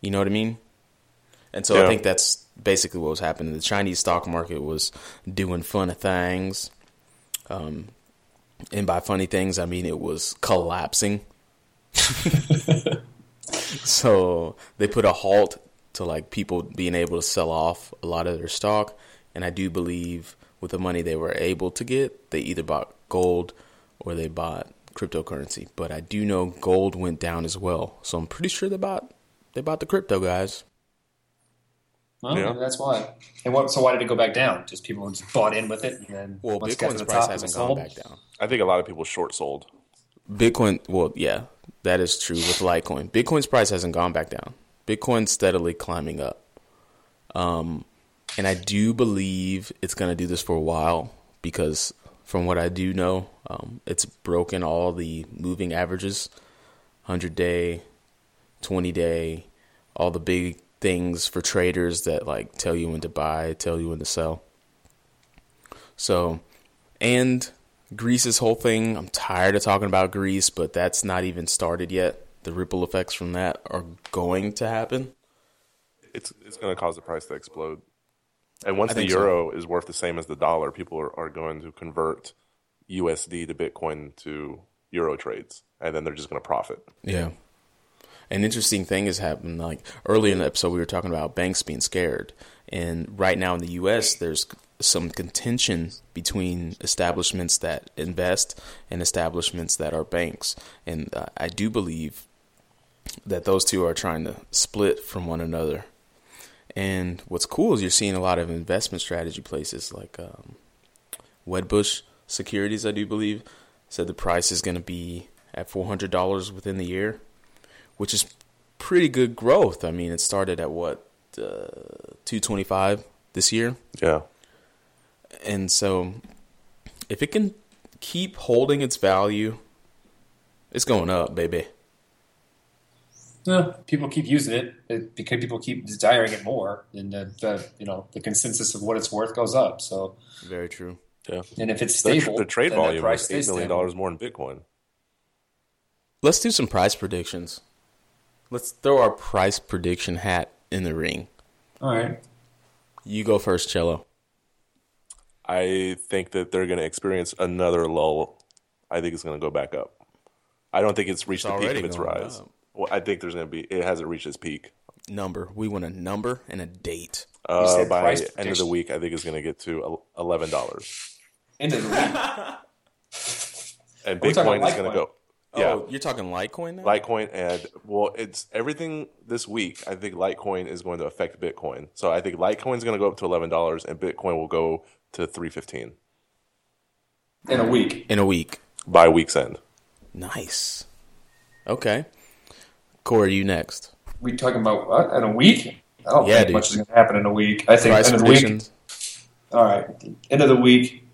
Speaker 2: You know what I mean? And so I think that's basically what was happening. The Chinese stock market was doing funny things. Um, and by funny things, I mean it was collapsing. so they put a halt to like people being able to sell off a lot of their stock. And I do believe with the money they were able to get, they either bought gold or they bought cryptocurrency. But I do know gold went down as well, so I'm pretty sure they bought they bought the crypto guys.
Speaker 1: Well,
Speaker 3: Yeah.
Speaker 1: that's why. And what? So why did it go back down? Just people just bought in with it, and then
Speaker 2: Well,
Speaker 1: once it got to
Speaker 2: Bitcoin's
Speaker 1: the
Speaker 2: price
Speaker 1: top,
Speaker 2: hasn't gone
Speaker 1: sold?
Speaker 2: back down.
Speaker 3: I think a lot of people short sold.
Speaker 2: Bitcoin, well, yeah, that is true with Litecoin. Bitcoin's price hasn't gone back down. Bitcoin's steadily climbing up. Um, and I do believe it's going to do this for a while because from what I do know, um, it's broken all the moving averages 100 day, 20 day, all the big things for traders that like tell you when to buy, tell you when to sell. So, and Greece's whole thing, I'm tired of talking about Greece, but that's not even started yet. The ripple effects from that are going to happen.
Speaker 3: It's it's going to cause the price to explode. And once
Speaker 2: I
Speaker 3: the
Speaker 2: think so.
Speaker 3: euro is worth the same as the dollar, people are, are going to convert USD to Bitcoin to euro trades, and then they're just going to profit.
Speaker 2: Yeah. An interesting thing has happened. Like early in the episode, we were talking about banks being scared, and right now in the U.S., there's some contention between establishments that invest and establishments that are banks, and uh, I do believe that those two are trying to split from one another. And what's cool is you're seeing a lot of investment strategy places like um, Wedbush Securities, I do believe, said the price is going to be at $400 within the year, which is pretty good growth. I mean, it started at what, uh, 225 this year.
Speaker 3: Yeah.
Speaker 2: And so if it can keep holding its value, it's going up, baby.
Speaker 1: Yeah, people keep using it, it because people keep desiring it more, and the, the you know the consensus of what it's worth goes up. So,
Speaker 2: Very true.
Speaker 3: Yeah.
Speaker 1: and if it's
Speaker 3: The,
Speaker 1: stable,
Speaker 3: the trade
Speaker 1: then
Speaker 3: volume is $8 million more in Bitcoin.
Speaker 2: Let's do some price predictions. Let's throw our price prediction hat in the ring.
Speaker 1: All right.
Speaker 2: You go first, Cello.
Speaker 3: I think that they're going to experience another lull. I think it's going to go back up. I don't think it's reached
Speaker 2: It's
Speaker 3: the peak of its rise.
Speaker 2: up.
Speaker 3: Well, I think there's going to be. It hasn't reached its peak.
Speaker 2: Number. We want a number and a date.
Speaker 3: Uh,
Speaker 1: said
Speaker 3: by
Speaker 1: price
Speaker 3: end of the week, I think it's going to get to eleven dollars,
Speaker 1: End of the week.
Speaker 3: and
Speaker 1: We're
Speaker 3: Bitcoin is going to go. Yeah,
Speaker 2: Oh, you're talking Litecoin now?
Speaker 3: Litecoin and well, it's everything this week. I think Litecoin is going to affect Bitcoin. So I think Litecoin is going to go up to eleven dollars, and Bitcoin will go to three fifteen
Speaker 1: in a week.
Speaker 2: in a week.
Speaker 3: by week's end.
Speaker 2: Nice. Okay. Corey, you next.
Speaker 1: We talking about what in a week? I don't
Speaker 2: Yeah,
Speaker 1: think
Speaker 2: dude.
Speaker 1: much is going to happen in a week. I think
Speaker 2: Price
Speaker 1: end of the week.
Speaker 2: predictions.
Speaker 1: All right, end of the week.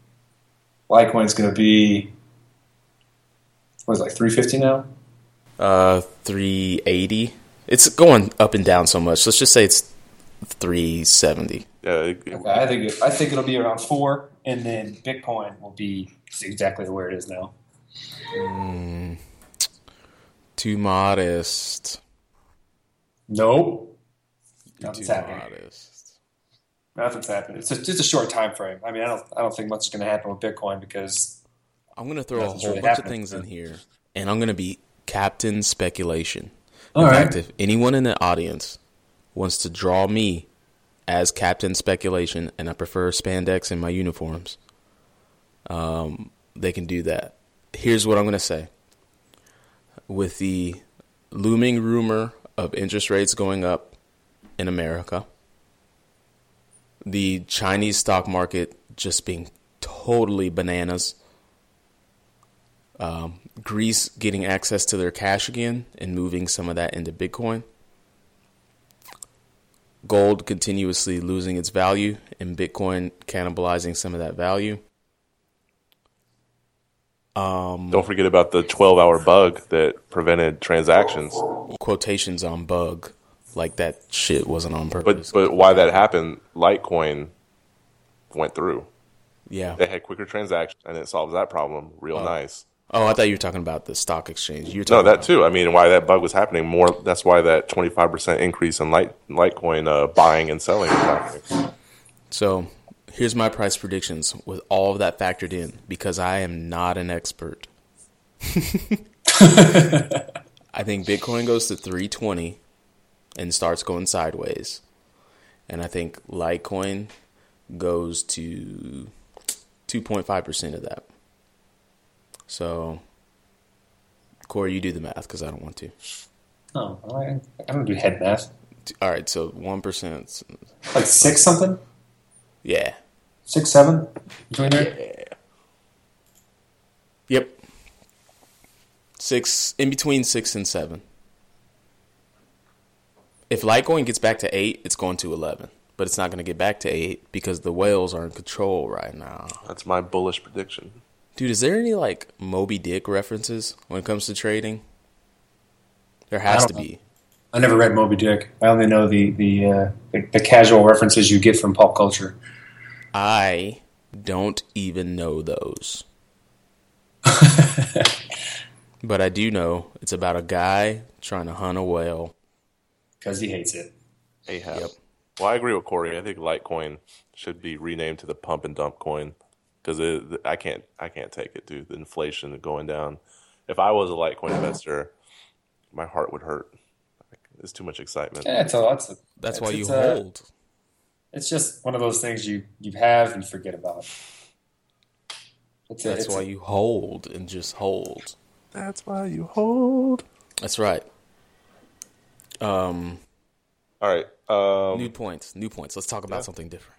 Speaker 1: Litecoin's going to be what is it, like three fifty now?
Speaker 2: Uh, 380. It's going up and down so much. Let's just say it's 370.
Speaker 3: Yeah, it-
Speaker 1: Okay, I think it, I think it'll be around four, and then Bitcoin will be exactly where it is now.
Speaker 2: Too modest.
Speaker 1: Nope, nothing's happening.
Speaker 2: modest.
Speaker 1: Nothing's happening. It's just, it's a short time frame. I mean, I don't I don't think much is going to happen with Bitcoin because
Speaker 2: I'm going to throw a whole
Speaker 1: really
Speaker 2: bunch of things in here, and I'm going to be captain speculation.
Speaker 1: All
Speaker 2: in
Speaker 1: right.
Speaker 2: fact, if anyone in the audience wants to draw me as captain speculation, and I prefer spandex in my uniforms, um, they can do that. Here's what I'm going to say. With the looming rumor of interest rates going up in America, the Chinese stock market just being totally bananas, um, Greece getting access to their cash again and moving some of that into Bitcoin, gold continuously losing its value and Bitcoin cannibalizing some of that value.
Speaker 3: Don't forget about the twelve-hour bug that prevented transactions.
Speaker 2: Quotations on bug, like that shit wasn't on purpose.
Speaker 3: but but why that happened? Litecoin went through.
Speaker 2: yeah.
Speaker 3: They had quicker transactions, and it solves that problem real nice.
Speaker 2: Oh, I thought you were talking about the stock exchange. You were
Speaker 3: No, that too. I mean, why that bug was happening more. That's why that twenty five percent increase in Lite, Litecoin uh, buying and selling is happening.
Speaker 2: So here's my price predictions with all of that factored in because I am not an expert. I think Bitcoin goes to 320 and starts going sideways. And I think Litecoin goes to 2.5% of that. So, Corey, you do the math because I don't want to.
Speaker 1: Oh, I, I don't do head math.
Speaker 2: All right, so 1%.
Speaker 1: Like six something,
Speaker 2: Yeah.
Speaker 1: six seven between there.
Speaker 2: Yep. Six, in between six and seven. If Litecoin gets back to eight, it's going to 11. But it's not going to get back to eight because the whales are in control right now.
Speaker 3: That's my bullish prediction.
Speaker 2: Dude, is there any like Moby Dick references when it comes to trading? There has to
Speaker 1: don't
Speaker 2: be.
Speaker 1: I never read Moby Dick. I only know the the, uh, the the casual references you get from pop culture.
Speaker 2: I don't even know those. but I do know it's about a guy trying to hunt a whale.
Speaker 1: Because he hates it.
Speaker 3: Ahab.
Speaker 2: Yep.
Speaker 3: Well, I agree with Corey. I think Litecoin should be renamed to the pump and dump coin because I can't I can't take it, dude. The inflation going down. If I was a Litecoin investor, my heart would hurt. It's too much excitement.
Speaker 1: Yeah, it's a, it's a,
Speaker 2: That's
Speaker 1: it's-
Speaker 2: why you
Speaker 1: it's a-
Speaker 2: hold.
Speaker 1: It's just one of those things you you have and forget about. It's a,
Speaker 2: That's
Speaker 1: it's
Speaker 2: why
Speaker 1: a-
Speaker 2: you hold and just hold.
Speaker 3: That's why you hold.
Speaker 2: That's right. Um,
Speaker 3: All right. Um,
Speaker 2: new points. New points. Let's talk about
Speaker 3: Yeah.
Speaker 2: something different.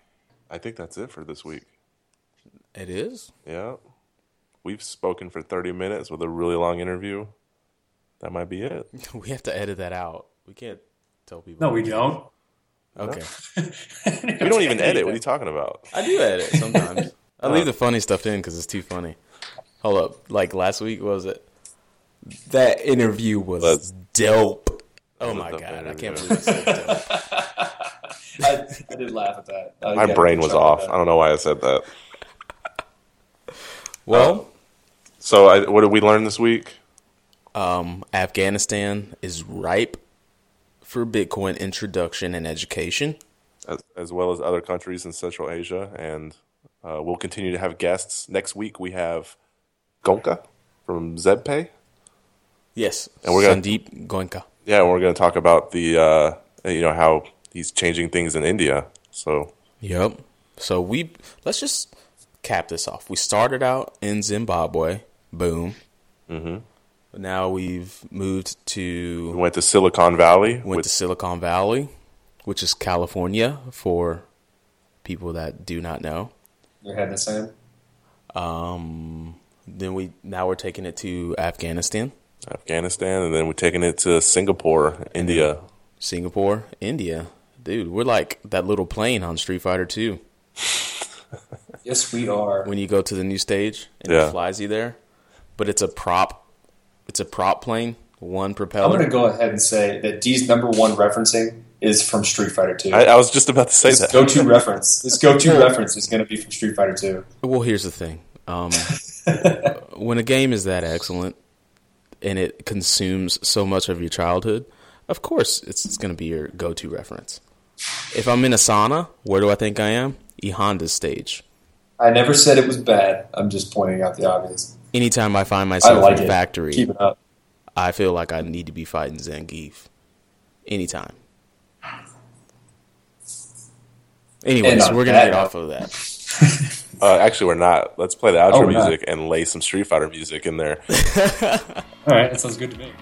Speaker 3: I think that's it for this week.
Speaker 2: It is.
Speaker 3: Yeah. We've spoken for 30 minutes with a really long interview. That might be it.
Speaker 2: We have to edit that out. We can't tell people.
Speaker 1: no, we don't.
Speaker 2: Okay.
Speaker 3: We don't even edit. What are you talking about?
Speaker 2: I do edit sometimes. I leave the funny stuff in because it's too funny. Hold up. Like last week, what was it? That interview was
Speaker 3: That's-
Speaker 2: dope. Oh
Speaker 3: was
Speaker 2: my
Speaker 3: dope
Speaker 2: god! I can't believe I said dope.
Speaker 1: I, I did laugh at that. Uh,
Speaker 3: My
Speaker 1: yeah,
Speaker 3: brain was off. I don't know why I said that.
Speaker 2: Well,
Speaker 3: So, I, what did we learn this week?
Speaker 2: um, Afghanistan is ripe for Bitcoin introduction and education.
Speaker 3: as, as well as other countries in Central Asia. And uh, we'll continue to have guests. Next week, we have Goenka from ZebPay.
Speaker 2: Yes,
Speaker 3: And we're gonna-
Speaker 2: Sandeep Goenka.
Speaker 3: Yeah, and we're going to talk about the, uh, you know, how he's changing things in India. So,
Speaker 2: Yep. So we let's just cap this off. We started out in Zimbabwe. Boom. Mm-hmm. Now we've moved to.
Speaker 3: we
Speaker 2: to
Speaker 3: went to Silicon Valley.
Speaker 2: went
Speaker 3: with,
Speaker 2: to Silicon Valley, which is California for people that do not know.
Speaker 1: Your head the same.
Speaker 2: Um, then we now we're taking it to Afghanistan,
Speaker 3: Afghanistan, and then we're taking it to Singapore, India.
Speaker 2: Singapore, India. Dude, we're like that little plane on Street Fighter 2
Speaker 1: Yes, we are.
Speaker 2: when you go to the new stage and
Speaker 3: Yeah.
Speaker 2: it flies you there. But it's a prop. It's a prop plane, one propeller.
Speaker 1: I'm going to go ahead and say that D's number one referencing is from Street Fighter 2.
Speaker 3: I, I was just about to say
Speaker 1: His
Speaker 3: that.
Speaker 1: go-to reference. His go-to reference is going to be from Street Fighter 2.
Speaker 2: Well, here's the thing. Um, when a game is that excellent and it consumes so much of your childhood, of course it's, it's going to be your go-to reference. If I'm in a sauna, where do I think I am? E Honda's stage.
Speaker 1: I never said it was bad. I'm just pointing out the obvious.
Speaker 2: Anytime I find
Speaker 1: I
Speaker 2: myself
Speaker 1: like
Speaker 2: in
Speaker 1: it.
Speaker 2: factory,
Speaker 1: Keep it up.
Speaker 2: I feel like I need to be fighting Zangief. Anytime. Anyways,
Speaker 1: And on
Speaker 2: we're gonna get off of that.
Speaker 3: Uh, actually, we're not. Let's play the outro
Speaker 1: Oh, we're not.
Speaker 3: music and lay some Street Fighter music in there.
Speaker 1: All right, that sounds good to me.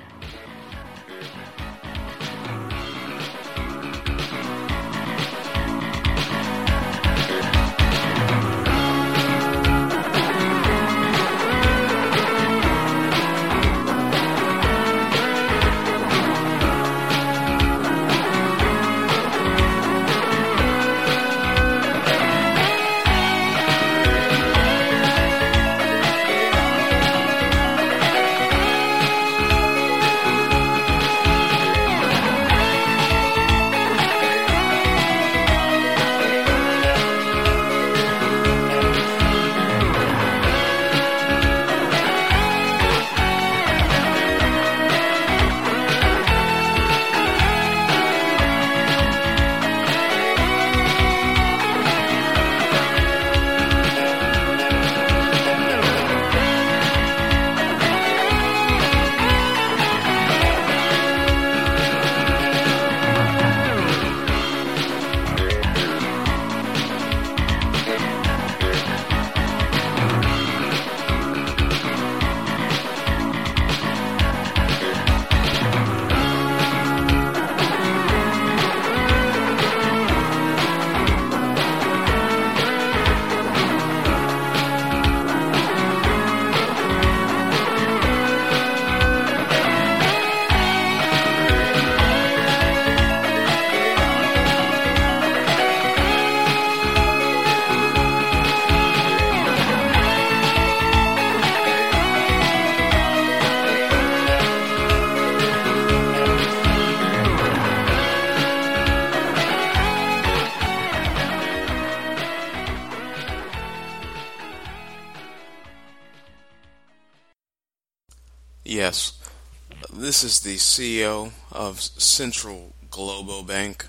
Speaker 2: This is the CEO of Central Global Bank.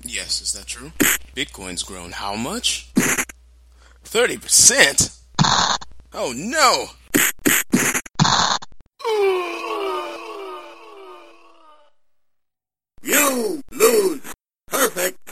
Speaker 2: Yes, is that true? Bitcoin's grown how much? 30%? Oh no!